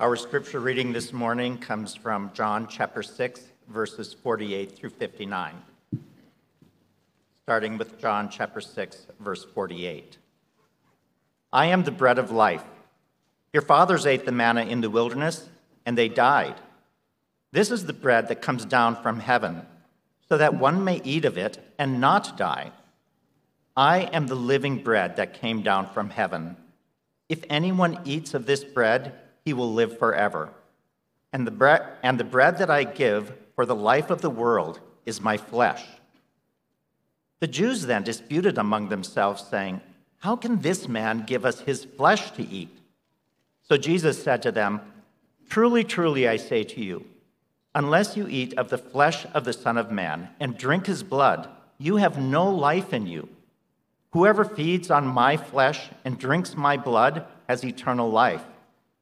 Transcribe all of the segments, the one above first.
Our scripture reading this morning comes from John chapter 6, verses 48 through 59. Starting with John chapter 6, verse 48. I am the bread of life. Your fathers ate the manna in the wilderness, and they died. This is the bread that comes down from heaven, so that one may eat of it and not die. I am the living bread that came down from heaven. If anyone eats of this bread, he will live forever. And the, bread, and the bread that I give for the life of the world is my flesh. The Jews then disputed among themselves, saying, How can this man give us his flesh to eat? So Jesus said to them, Truly, truly, I say to you, unless you eat of the flesh of the Son of Man and drink his blood, you have no life in you. Whoever feeds on my flesh and drinks my blood has eternal life,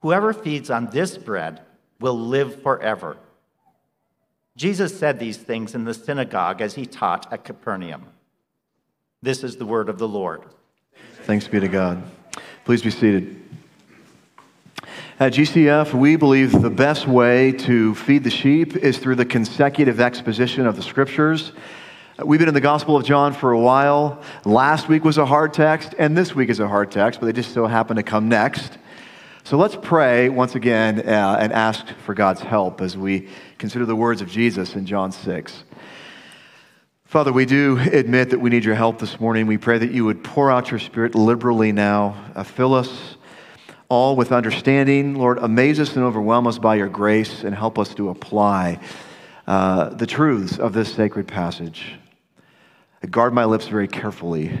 Whoever feeds on this bread will live forever. Jesus said these things in the synagogue as he taught at Capernaum. This is the word of the Lord. Thanks be to God. Please be seated. At GCF, we believe the best way to feed the sheep is through the consecutive exposition of the scriptures. We've been in the Gospel of John for a while. Last week was a hard text, and this week is a hard text, but they just so happen to come next. So let's pray once again uh, and ask for God's help as we consider the words of Jesus in John 6. Father, we do admit that we need your help this morning. We pray that you would pour out your Spirit liberally now. Uh, fill us all with understanding. Lord, amaze us and overwhelm us by your grace and help us to apply uh, the truths of this sacred passage. Guard my lips very carefully.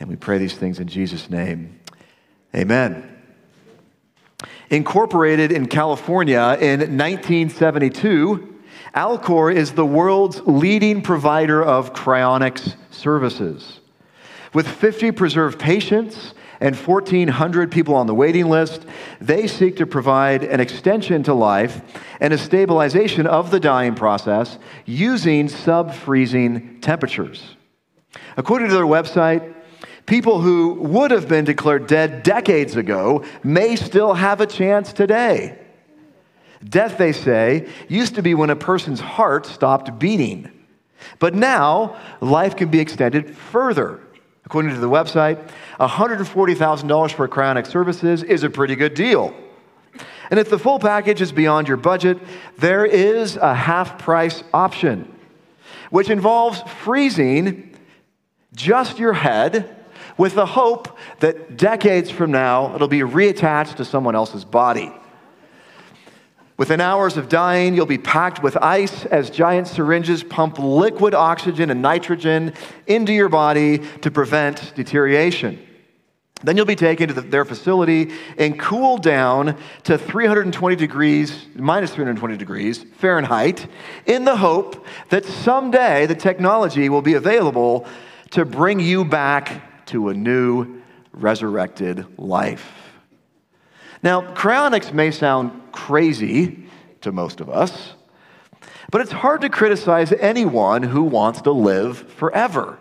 And we pray these things in Jesus' name. Amen. Incorporated in California in 1972, Alcor is the world's leading provider of cryonics services. With 50 preserved patients and 1,400 people on the waiting list, they seek to provide an extension to life and a stabilization of the dying process using sub freezing temperatures. According to their website, people who would have been declared dead decades ago may still have a chance today. Death, they say, used to be when a person's heart stopped beating. But now, life can be extended further. According to the website, $140,000 for cryonic services is a pretty good deal. And if the full package is beyond your budget, there is a half price option, which involves freezing just your head with the hope that decades from now it'll be reattached to someone else's body. Within hours of dying, you'll be packed with ice as giant syringes pump liquid oxygen and nitrogen into your body to prevent deterioration. Then you'll be taken to the, their facility and cooled down to 320 degrees, minus 320 degrees Fahrenheit, in the hope that someday the technology will be available to bring you back to a new resurrected life. Now, cryonics may sound crazy to most of us, but it's hard to criticize anyone who wants to live forever.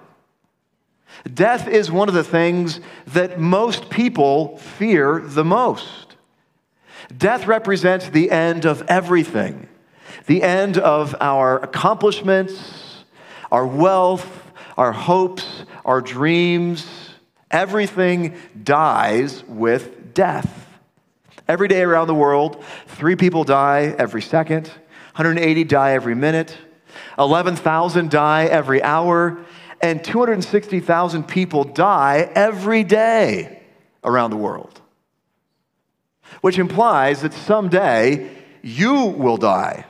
Death is one of the things that most people fear the most. Death represents the end of everything the end of our accomplishments, our wealth, our hopes, our dreams, everything dies with death. Every day around the world, three people die every second, 180 die every minute, 11,000 die every hour, and 260,000 people die every day around the world. Which implies that someday you will die.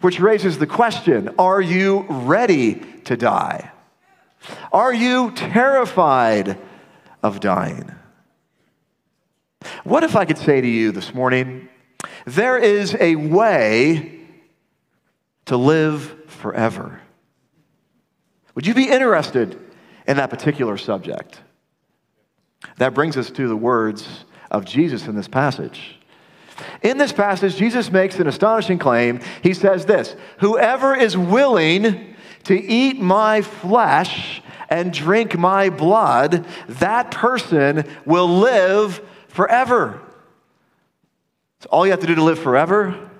Which raises the question are you ready to die? Are you terrified of dying? What if I could say to you this morning, there is a way to live forever? Would you be interested in that particular subject? That brings us to the words of Jesus in this passage. In this passage, Jesus makes an astonishing claim. He says this Whoever is willing to eat my flesh and drink my blood, that person will live forever. So all you have to do to live forever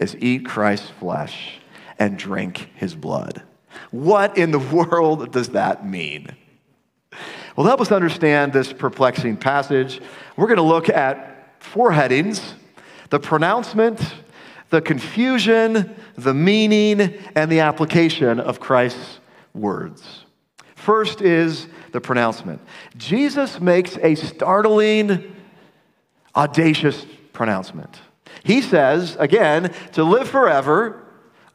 is eat Christ's flesh and drink his blood. What in the world does that mean? Well, to help us understand this perplexing passage, we're going to look at four headings the pronouncement, the confusion, the meaning, and the application of Christ's words. First is the pronouncement. Jesus makes a startling, audacious pronouncement. He says, again, to live forever,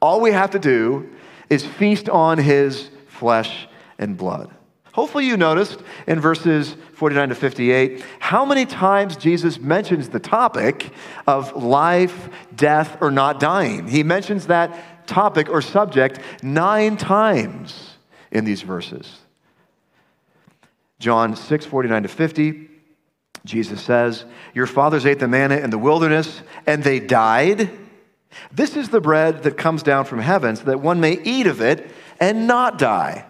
all we have to do is feast on his flesh and blood. Hopefully, you noticed in verses 49 to 58 how many times Jesus mentions the topic of life, death, or not dying. He mentions that topic or subject nine times in these verses. John 6 49 to 50, Jesus says, Your fathers ate the manna in the wilderness, and they died. This is the bread that comes down from heaven, so that one may eat of it and not die.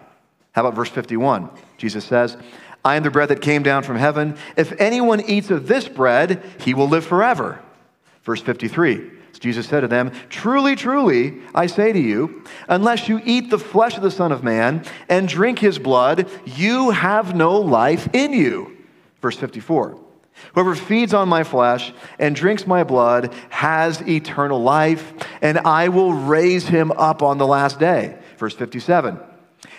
How about verse 51? Jesus says, I am the bread that came down from heaven. If anyone eats of this bread, he will live forever. Verse 53. Jesus said to them, Truly, truly, I say to you, unless you eat the flesh of the Son of Man and drink his blood, you have no life in you. Verse 54. Whoever feeds on my flesh and drinks my blood has eternal life, and I will raise him up on the last day. Verse 57.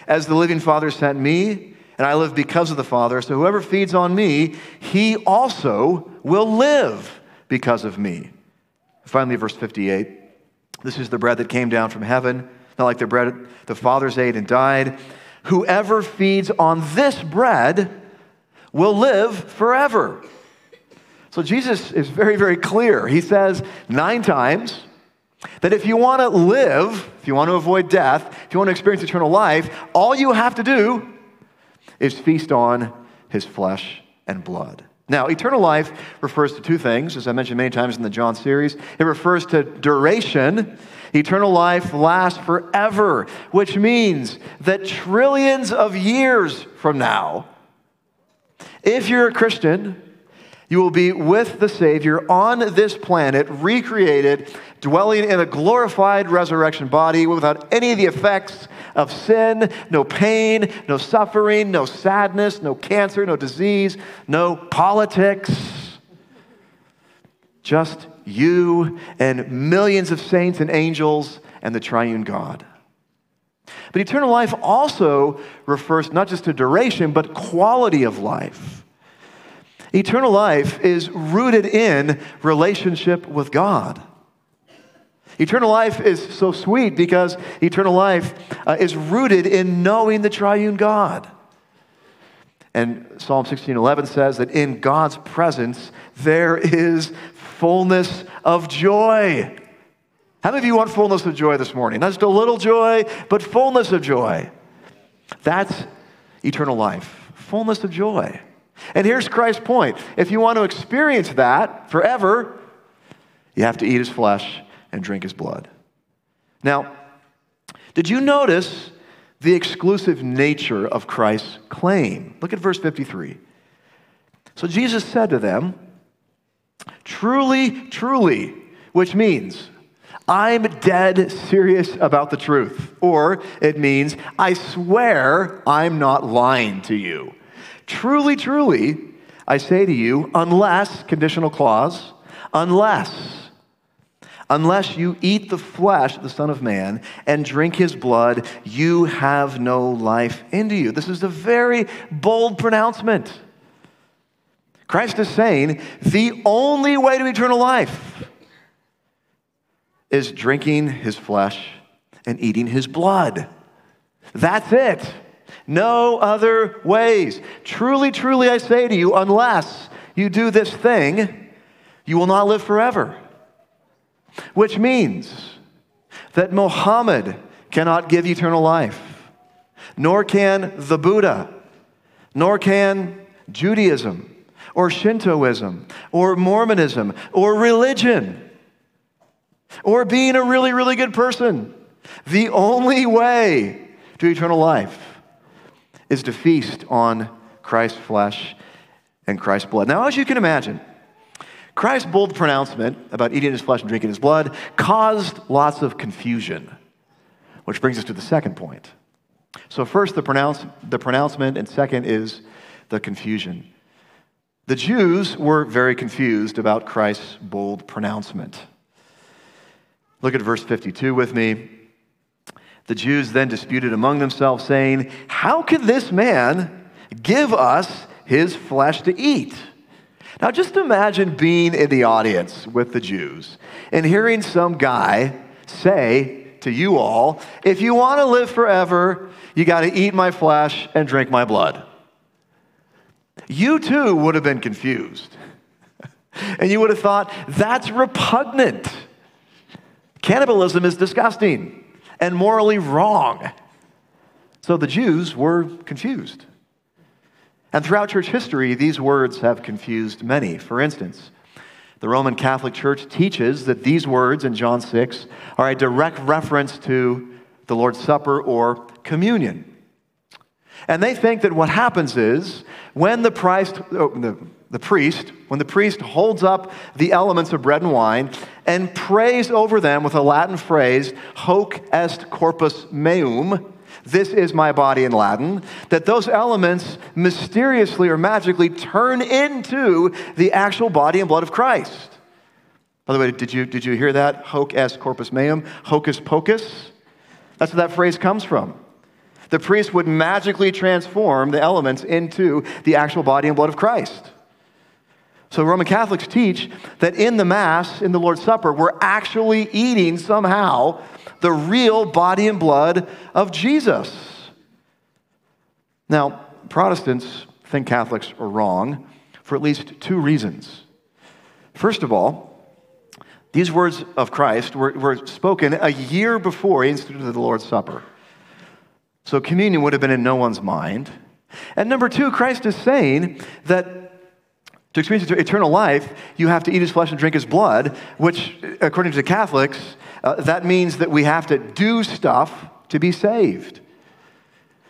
As the living Father sent me, and I live because of the Father, so whoever feeds on me, he also will live because of me. Finally, verse 58 this is the bread that came down from heaven, not like the bread the fathers ate and died. Whoever feeds on this bread will live forever. So Jesus is very, very clear. He says nine times that if you want to live, if you want to avoid death, if you want to experience eternal life, all you have to do is feast on his flesh and blood. Now, eternal life refers to two things, as I mentioned many times in the John series. It refers to duration. Eternal life lasts forever, which means that trillions of years from now, if you're a Christian, you will be with the Savior on this planet, recreated, dwelling in a glorified resurrection body without any of the effects of sin, no pain, no suffering, no sadness, no cancer, no disease, no politics. Just you and millions of saints and angels and the triune God. But eternal life also refers not just to duration, but quality of life. Eternal life is rooted in relationship with God. Eternal life is so sweet because eternal life uh, is rooted in knowing the triune God. And Psalm 16:11 says that in God's presence there is fullness of joy. How many of you want fullness of joy this morning? Not just a little joy, but fullness of joy. That's eternal life. Fullness of joy. And here's Christ's point. If you want to experience that forever, you have to eat his flesh and drink his blood. Now, did you notice the exclusive nature of Christ's claim? Look at verse 53. So Jesus said to them, Truly, truly, which means, I'm dead serious about the truth. Or it means, I swear I'm not lying to you. Truly, truly, I say to you, unless, conditional clause, unless Unless you eat the flesh of the Son of Man and drink his blood, you have no life into you. This is a very bold pronouncement. Christ is saying the only way to eternal life is drinking his flesh and eating his blood. That's it. No other ways. Truly, truly, I say to you, unless you do this thing, you will not live forever. Which means that Mohammed cannot give eternal life, nor can the Buddha, nor can Judaism, or Shintoism, or Mormonism, or religion, or being a really, really good person. The only way to eternal life is to feast on Christ's flesh and Christ's blood. Now, as you can imagine, Christ's bold pronouncement about eating his flesh and drinking his blood caused lots of confusion, which brings us to the second point. So, first, the, pronounce, the pronouncement, and second is the confusion. The Jews were very confused about Christ's bold pronouncement. Look at verse 52 with me. The Jews then disputed among themselves, saying, How can this man give us his flesh to eat? Now, just imagine being in the audience with the Jews and hearing some guy say to you all, If you want to live forever, you got to eat my flesh and drink my blood. You too would have been confused. and you would have thought, That's repugnant. Cannibalism is disgusting and morally wrong. So the Jews were confused. And throughout church history, these words have confused many. For instance, the Roman Catholic Church teaches that these words in John 6 are a direct reference to the Lord's Supper or communion. And they think that what happens is when the priest, oh, the, priest, when the priest holds up the elements of bread and wine and prays over them with a Latin phrase, hoc est corpus meum, this is my body in Latin, that those elements mysteriously or magically turn into the actual body and blood of Christ. By the way, did you, did you hear that? Hoc est corpus meum, hocus pocus? That's where that phrase comes from. The priest would magically transform the elements into the actual body and blood of Christ. So Roman Catholics teach that in the Mass, in the Lord's Supper, we're actually eating somehow the real body and blood of Jesus. Now, Protestants think Catholics are wrong for at least two reasons. First of all, these words of Christ were, were spoken a year before he instituted the Lord's Supper. So communion would have been in no one's mind. And number two, Christ is saying that to experience eternal life, you have to eat his flesh and drink his blood, which, according to the Catholics, uh, that means that we have to do stuff to be saved.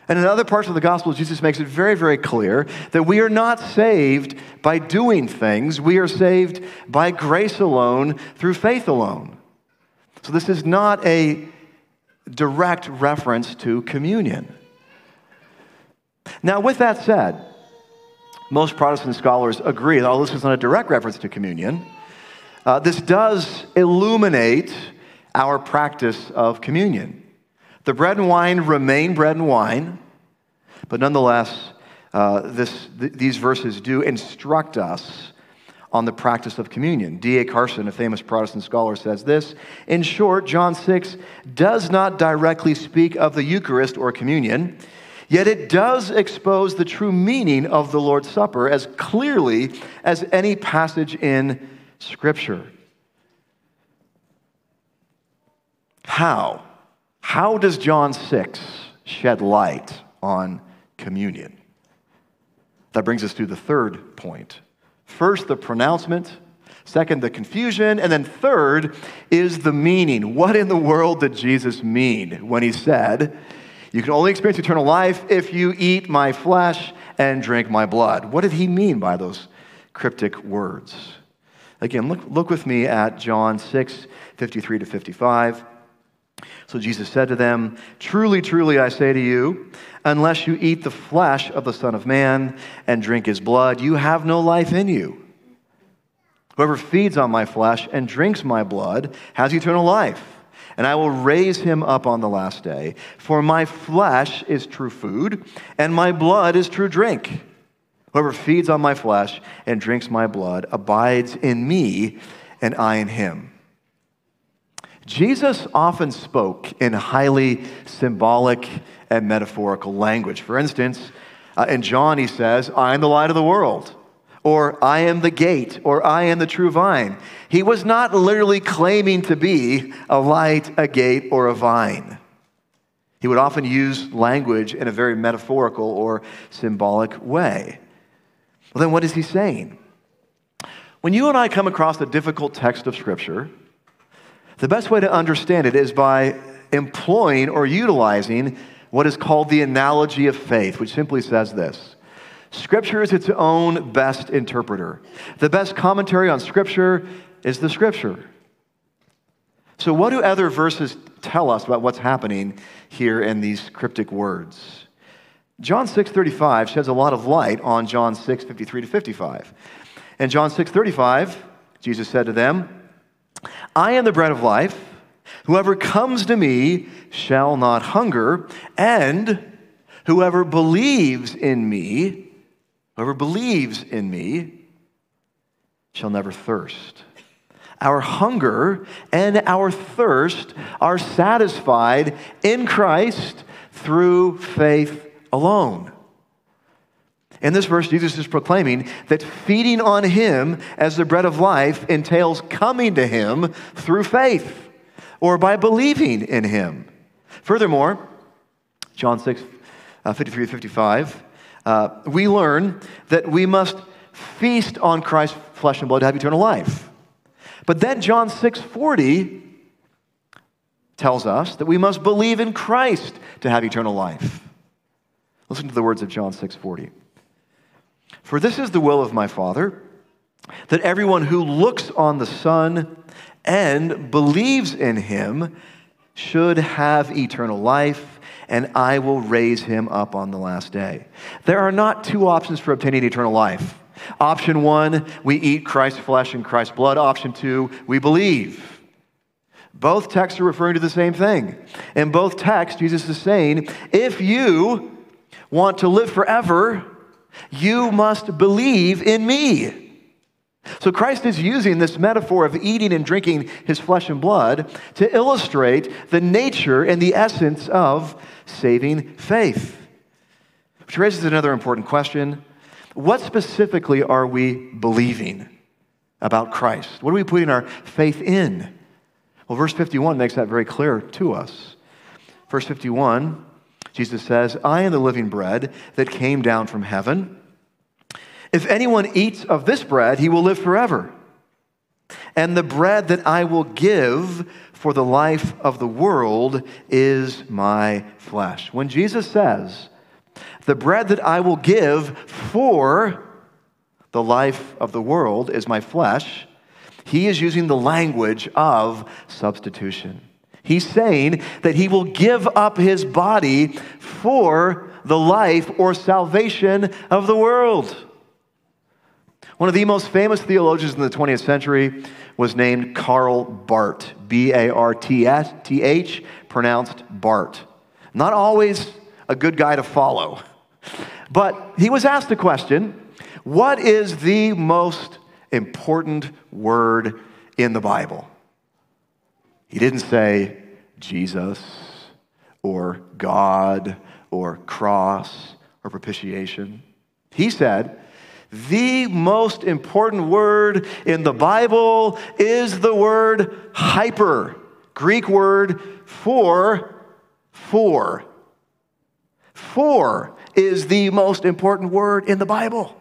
And in other parts of the gospel, Jesus makes it very, very clear that we are not saved by doing things. We are saved by grace alone, through faith alone. So this is not a direct reference to communion. Now, with that said, most Protestant scholars agree although this is not a direct reference to communion, uh, this does illuminate our practice of communion. The bread and wine remain bread and wine, but nonetheless, uh, this, th- these verses do instruct us on the practice of communion. D.A. Carson, a famous Protestant scholar, says this In short, John 6 does not directly speak of the Eucharist or communion, yet it does expose the true meaning of the Lord's Supper as clearly as any passage in Scripture. How? How does John 6 shed light on communion? That brings us to the third point First, the pronouncement. Second, the confusion. And then third is the meaning. What in the world did Jesus mean when he said, You can only experience eternal life if you eat my flesh and drink my blood? What did he mean by those cryptic words? Again, look, look with me at John 6 53 to 55. So Jesus said to them, Truly, truly, I say to you, unless you eat the flesh of the Son of Man and drink his blood, you have no life in you. Whoever feeds on my flesh and drinks my blood has eternal life, and I will raise him up on the last day. For my flesh is true food, and my blood is true drink. Whoever feeds on my flesh and drinks my blood abides in me, and I in him. Jesus often spoke in highly symbolic and metaphorical language. For instance, uh, in John, he says, I am the light of the world. Or I am the gate, or I am the true vine. He was not literally claiming to be a light, a gate, or a vine. He would often use language in a very metaphorical or symbolic way. Well, then what is he saying? When you and I come across a difficult text of Scripture, the best way to understand it is by employing or utilizing what is called the analogy of faith, which simply says this Scripture is its own best interpreter. The best commentary on Scripture is the Scripture. So, what do other verses tell us about what's happening here in these cryptic words? John 6:35 sheds a lot of light on John 6:53 to 55. In John 6:35, Jesus said to them, "I am the bread of life. Whoever comes to me shall not hunger, and whoever believes in me Whoever believes in me shall never thirst. Our hunger and our thirst are satisfied in Christ through faith alone. In this verse, Jesus is proclaiming that feeding on Him as the bread of life entails coming to Him through faith or by believing in Him. Furthermore, John 6, uh, 53 55, uh, we learn that we must feast on Christ's flesh and blood to have eternal life. But then John 6:40 tells us that we must believe in Christ to have eternal life. Listen to the words of John 6:40. For this is the will of my Father, that everyone who looks on the Son and believes in him should have eternal life and I will raise him up on the last day. There are not two options for obtaining eternal life. Option one, we eat Christ's flesh and Christ's blood. Option two, we believe. Both texts are referring to the same thing. In both texts, Jesus is saying, if you want to live forever, you must believe in me. So Christ is using this metaphor of eating and drinking his flesh and blood to illustrate the nature and the essence of saving faith. Which raises another important question. What specifically are we believing about Christ? What are we putting our faith in? Well, verse 51 makes that very clear to us. Verse 51, Jesus says, I am the living bread that came down from heaven. If anyone eats of this bread, he will live forever. And the bread that I will give for the life of the world is my flesh. When Jesus says, the bread that I will give for the life of the world is my flesh, he is using the language of substitution. He's saying that he will give up his body for the life or salvation of the world. One of the most famous theologians in the 20th century was named Karl Barth, B A R T H, pronounced Bart. Not always a good guy to follow. But he was asked the question what is the most important word in the Bible? He didn't say Jesus or God or cross or propitiation. He said, the most important word in the Bible is the word hyper, Greek word for, for. For is the most important word in the Bible.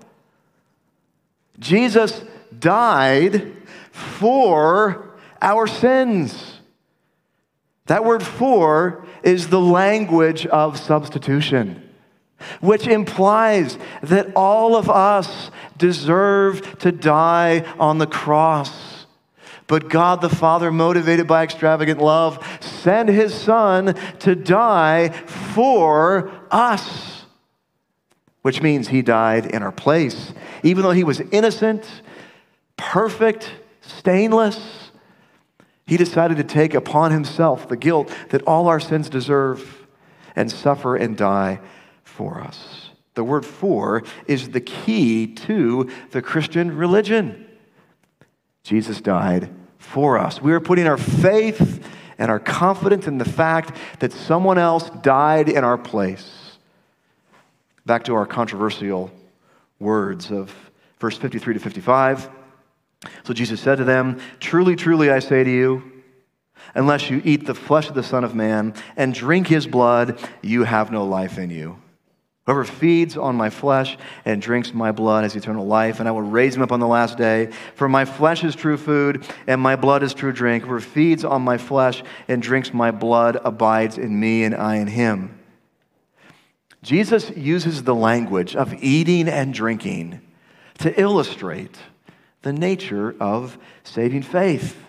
Jesus died for our sins. That word for is the language of substitution which implies that all of us deserve to die on the cross. But God the Father, motivated by extravagant love, sent his Son to die for us, which means he died in our place. Even though he was innocent, perfect, stainless, he decided to take upon himself the guilt that all our sins deserve and suffer and die for us. The word for is the key to the Christian religion. Jesus died for us. We are putting our faith and our confidence in the fact that someone else died in our place. Back to our controversial words of Verse 53 to 55. So Jesus said to them, Truly, truly, I say to you, unless you eat the flesh of the Son of Man and drink his blood, you have no life in you. Whoever feeds on my flesh and drinks my blood has eternal life, and I will raise him up on the last day. For my flesh is true food, and my blood is true drink. Whoever feeds on my flesh and drinks my blood abides in me, and I in him. Jesus uses the language of eating and drinking to illustrate the nature of saving faith.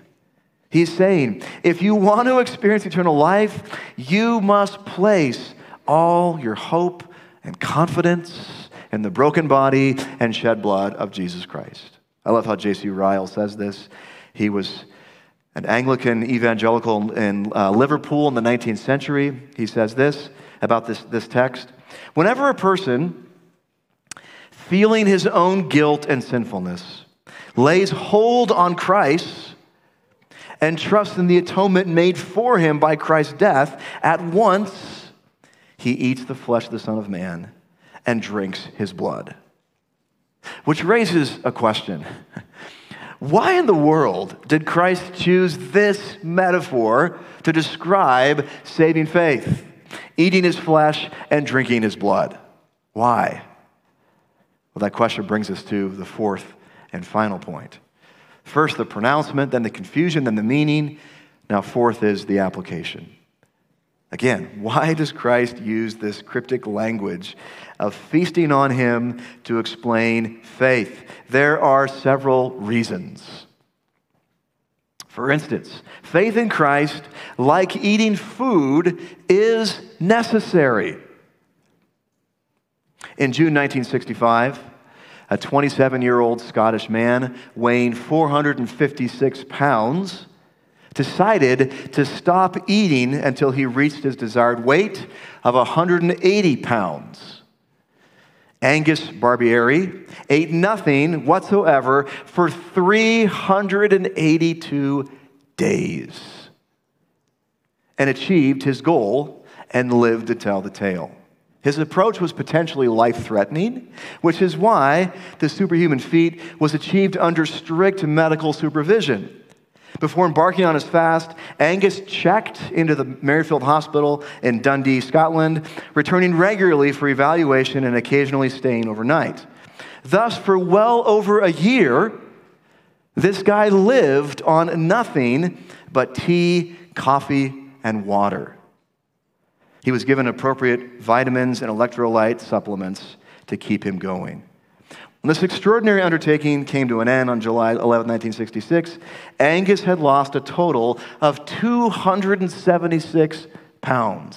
He's saying, if you want to experience eternal life, you must place all your hope and confidence in the broken body and shed blood of Jesus Christ. I love how J.C. Ryle says this. He was an Anglican evangelical in uh, Liverpool in the 19th century. He says this about this, this text Whenever a person, feeling his own guilt and sinfulness, lays hold on Christ and trusts in the atonement made for him by Christ's death, at once he eats the flesh of the Son of Man and drinks his blood. Which raises a question. Why in the world did Christ choose this metaphor to describe saving faith? Eating his flesh and drinking his blood. Why? Well, that question brings us to the fourth and final point. First, the pronouncement, then the confusion, then the meaning. Now, fourth is the application. Again, why does Christ use this cryptic language of feasting on him to explain faith? There are several reasons. For instance, faith in Christ, like eating food, is necessary. In June 1965, a 27 year old Scottish man weighing 456 pounds decided to stop eating until he reached his desired weight of 180 pounds. Angus Barbieri ate nothing whatsoever for 382 days and achieved his goal and lived to tell the tale. His approach was potentially life threatening, which is why the superhuman feat was achieved under strict medical supervision. Before embarking on his fast, Angus checked into the Maryfield Hospital in Dundee, Scotland, returning regularly for evaluation and occasionally staying overnight. Thus, for well over a year, this guy lived on nothing but tea, coffee, and water. He was given appropriate vitamins and electrolyte supplements to keep him going. When this extraordinary undertaking came to an end on July 11, 1966, Angus had lost a total of 276 pounds.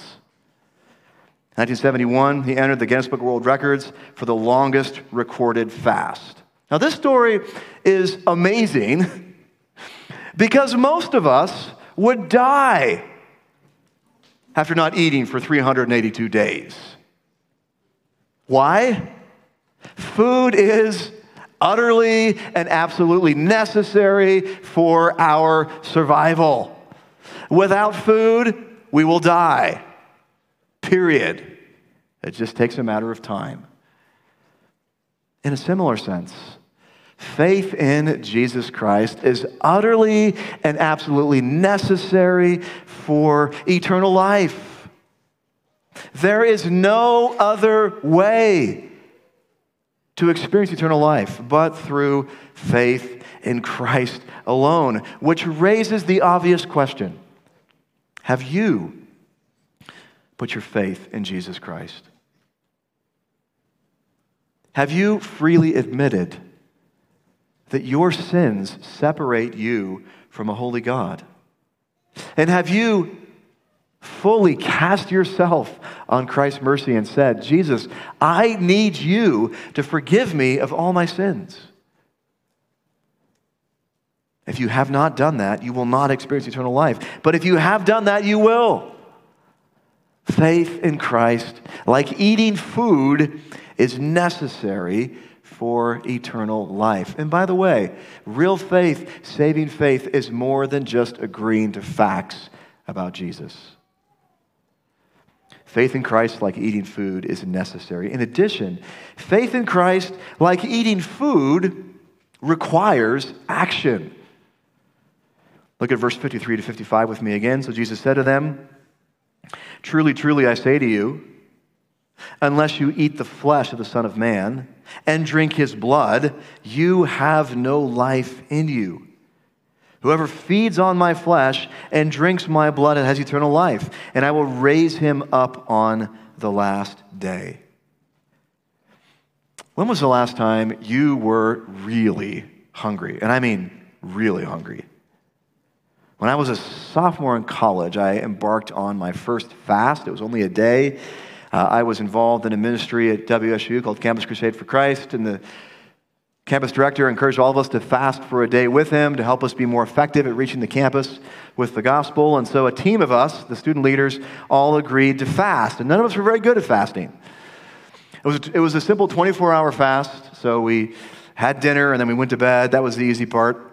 In 1971, he entered the Guinness Book of World Records for the longest recorded fast. Now, this story is amazing because most of us would die after not eating for 382 days. Why? Food is utterly and absolutely necessary for our survival. Without food, we will die. Period. It just takes a matter of time. In a similar sense, faith in Jesus Christ is utterly and absolutely necessary for eternal life. There is no other way to experience eternal life but through faith in Christ alone, which raises the obvious question Have you put your faith in Jesus Christ? Have you freely admitted that your sins separate you from a holy God? And have you fully cast yourself on Christ's mercy and said, Jesus, I need you to forgive me of all my sins? If you have not done that, you will not experience eternal life. But if you have done that, you will. Faith in Christ, like eating food, is necessary for eternal life. And by the way, real faith, saving faith, is more than just agreeing to facts about Jesus. Faith in Christ, like eating food, is necessary. In addition, faith in Christ, like eating food, requires action. Look at verse 53 to 55 with me again. So Jesus said to them, Truly, truly, I say to you, unless you eat the flesh of the Son of Man and drink his blood, you have no life in you. Whoever feeds on my flesh and drinks my blood has eternal life, and I will raise him up on the last day. When was the last time you were really hungry? And I mean really hungry. When I was a sophomore in college, I embarked on my first fast. It was only a day. Uh, I was involved in a ministry at WSU called Campus Crusade for Christ, and the campus director encouraged all of us to fast for a day with him to help us be more effective at reaching the campus with the gospel. And so a team of us, the student leaders, all agreed to fast, and none of us were very good at fasting. It was, it was a simple 24 hour fast, so we had dinner and then we went to bed. That was the easy part.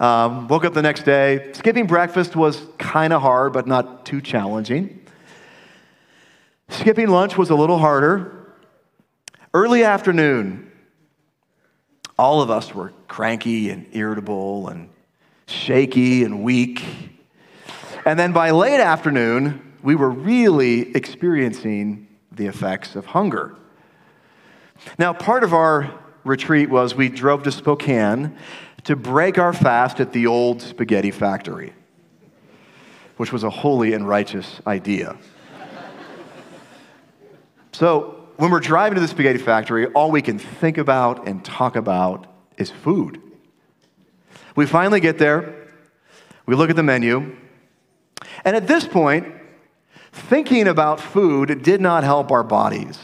Um, woke up the next day. Skipping breakfast was kind of hard, but not too challenging. Skipping lunch was a little harder. Early afternoon, all of us were cranky and irritable and shaky and weak. And then by late afternoon, we were really experiencing the effects of hunger. Now, part of our retreat was we drove to Spokane to break our fast at the old spaghetti factory, which was a holy and righteous idea. so, when we're driving to the spaghetti factory, all we can think about and talk about is food. We finally get there, we look at the menu, and at this point, thinking about food did not help our bodies.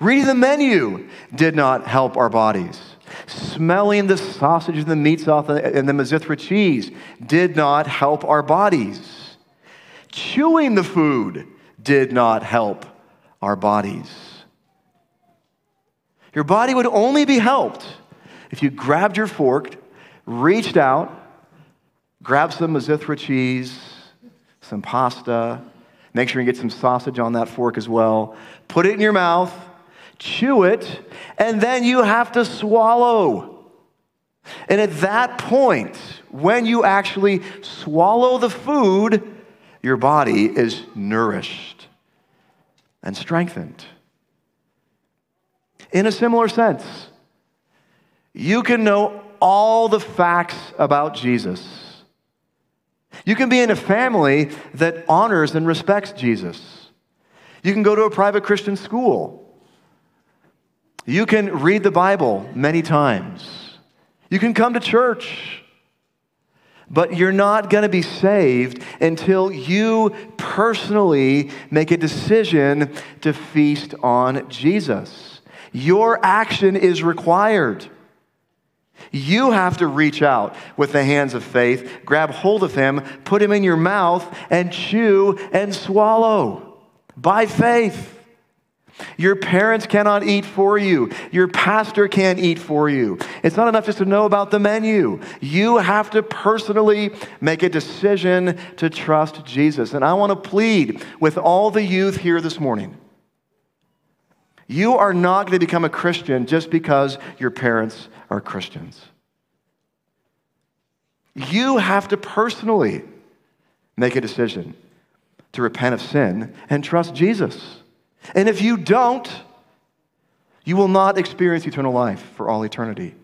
Reading the menu did not help our bodies. Smelling the sausage and the meat sauce and the Mizithra cheese did not help our bodies. Chewing the food did not help our bodies. Your body would only be helped if you grabbed your fork, reached out, grabbed some Mizithra cheese, some pasta, make sure you get some sausage on that fork as well, put it in your mouth, chew it, and then you have to swallow. And at that point, when you actually swallow the food, your body is nourished and strengthened. In a similar sense, you can know all the facts about Jesus. You can be in a family that honors and respects Jesus. You can go to a private Christian school you can read the Bible many times. You can come to church. But you're not going to be saved until you personally make a decision to feast on Jesus. Your action is required. You have to reach out with the hands of faith, grab hold of him, put him in your mouth, and chew and swallow by faith. Your parents cannot eat for you. Your pastor can't eat for you. It's not enough just to know about the menu. You have to personally make a decision to trust Jesus. And I want to plead with all the youth here this morning. You are not going to become a Christian just because your parents are Christians. You have to personally make a decision to repent of sin and trust Jesus. And if you don't, you will not experience eternal life for all eternity.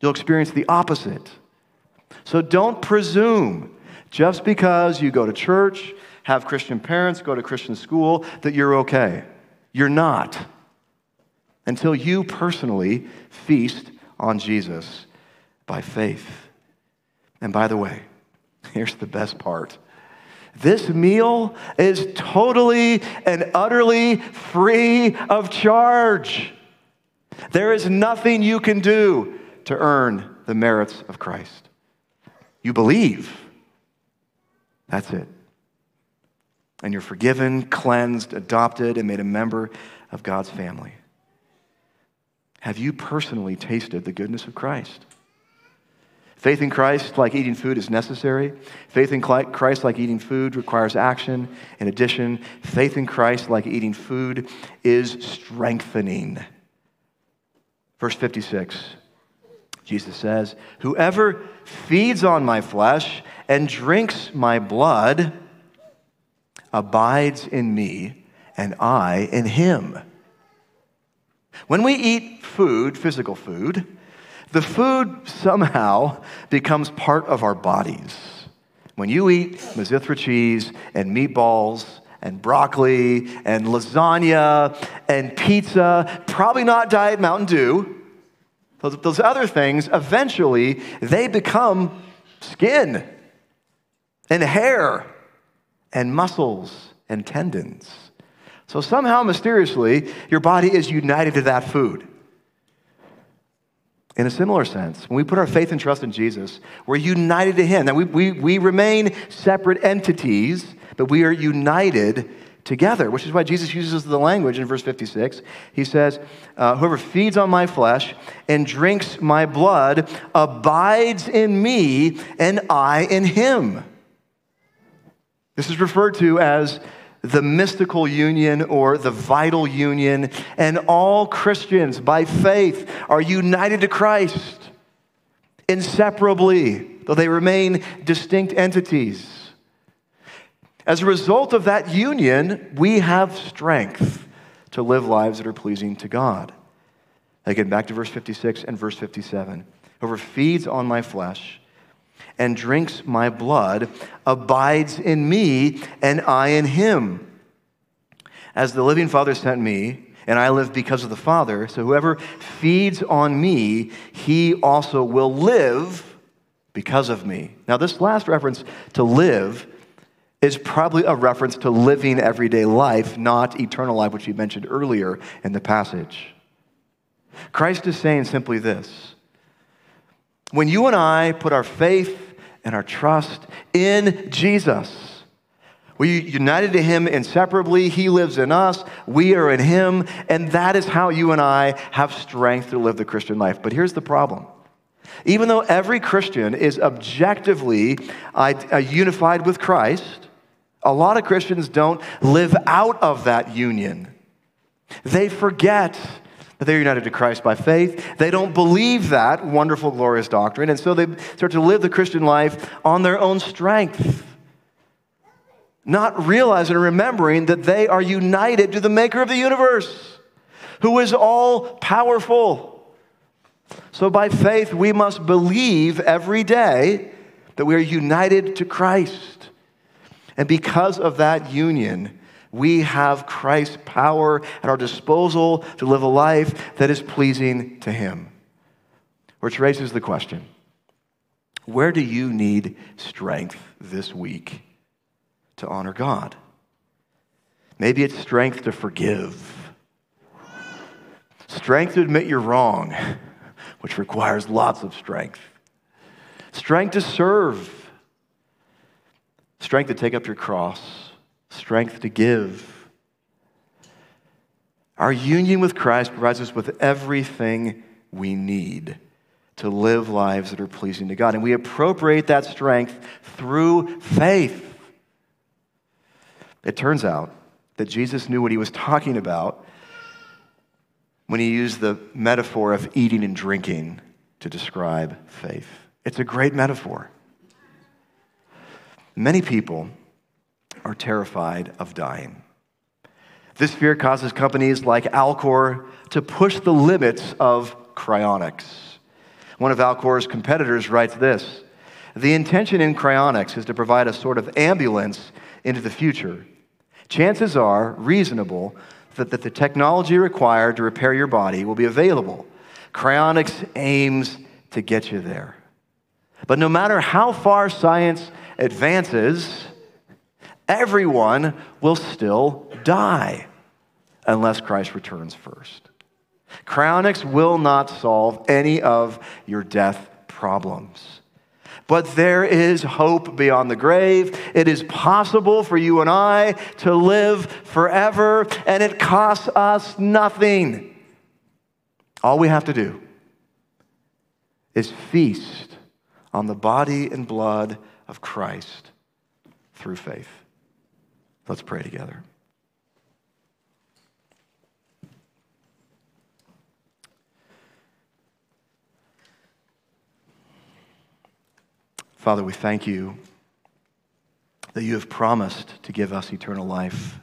You'll experience the opposite. So don't presume just because you go to church, have Christian parents, go to Christian school, that you're okay. You're not. Until you personally feast on Jesus by faith. And by the way, here's the best part this meal is totally and utterly free of charge. There is nothing you can do to earn the merits of Christ. You believe. That's it. And you're forgiven, cleansed, adopted, and made a member of God's family. Have you personally tasted the goodness of Christ? Faith in Christ, like eating food, is necessary. Faith in Christ, like eating food, requires action. In addition, faith in Christ, like eating food, is strengthening. Verse 56, Jesus says, Whoever feeds on my flesh and drinks my blood abides in me, and I in him. When we eat food, physical food, the food somehow becomes part of our bodies. When you eat Mizithra cheese and meatballs and broccoli and lasagna and pizza, probably not Diet Mountain Dew, those, those other things, eventually they become skin and hair and muscles and tendons. So somehow, mysteriously, your body is united to that food. In a similar sense, when we put our faith and trust in Jesus, we're united to Him. Now, we, we, we remain separate entities, but we are united together, which is why Jesus uses the language in verse 56. He says, uh, Whoever feeds on my flesh and drinks my blood abides in me, and I in him. This is referred to as the mystical union or the vital union, and all Christians by faith are united to Christ inseparably, though they remain distinct entities. As a result of that union, we have strength to live lives that are pleasing to God. Again, back to verse 56 and verse 57. Whoever feeds on my flesh and drinks my blood abides in me, and I in him. As the living Father sent me, and I live because of the Father, so whoever feeds on me, he also will live because of me. Now, this last reference to live is probably a reference to living everyday life, not eternal life, which he mentioned earlier in the passage. Christ is saying simply this when you and I put our faith and our trust in Jesus, we united to him inseparably. He lives in us. We are in him. And that is how you and I have strength to live the Christian life. But here's the problem. Even though every Christian is objectively uh, unified with Christ, a lot of Christians don't live out of that union. They forget that they're united to Christ by faith. They don't believe that wonderful, glorious doctrine, and so they start to live the Christian life on their own strength, not realizing and remembering that they are united to the maker of the universe, who is all powerful. So by faith, we must believe every day that we are united to Christ. And because of that union, we have Christ's power at our disposal to live a life that is pleasing to Him. Which raises the question where do you need strength this week to honor God? Maybe it's strength to forgive, strength to admit you're wrong, which requires lots of strength, strength to serve, strength to take up your cross strength to give. Our union with Christ provides us with everything we need to live lives that are pleasing to God. And we appropriate that strength through faith. It turns out that Jesus knew what he was talking about when he used the metaphor of eating and drinking to describe faith. It's a great metaphor. Many people are terrified of dying. This fear causes companies like Alcor to push the limits of cryonics. One of Alcor's competitors writes this The intention in cryonics is to provide a sort of ambulance into the future. Chances are reasonable that, that the technology required to repair your body will be available. Cryonics aims to get you there. But no matter how far science advances, everyone will still die unless Christ returns first. Cryonics will not solve any of your death problems. But there is hope beyond the grave. It is possible for you and I to live forever, and it costs us nothing. All we have to do is feast on the body and blood of Christ through faith. Let's pray together. Father, we thank you that you have promised to give us eternal life.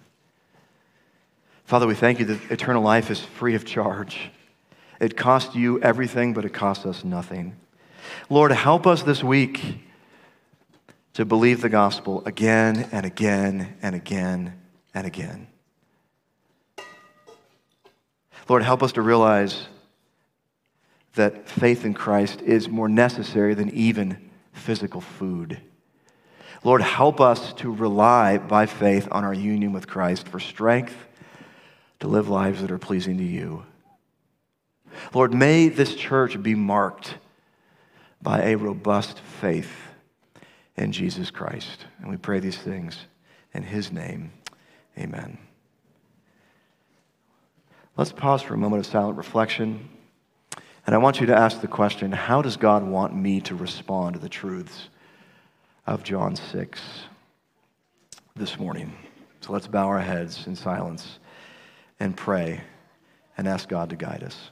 Father, we thank you that eternal life is free of charge. It costs you everything, but it costs us nothing. Lord, help us this week to believe the gospel again and again and again and again. Lord, help us to realize that faith in Christ is more necessary than even physical food. Lord, help us to rely by faith on our union with Christ for strength to live lives that are pleasing to you. Lord, may this church be marked by a robust faith in Jesus Christ. And we pray these things in his name. Amen. Let's pause for a moment of silent reflection. And I want you to ask the question how does God want me to respond to the truths of John 6 this morning? So let's bow our heads in silence and pray and ask God to guide us.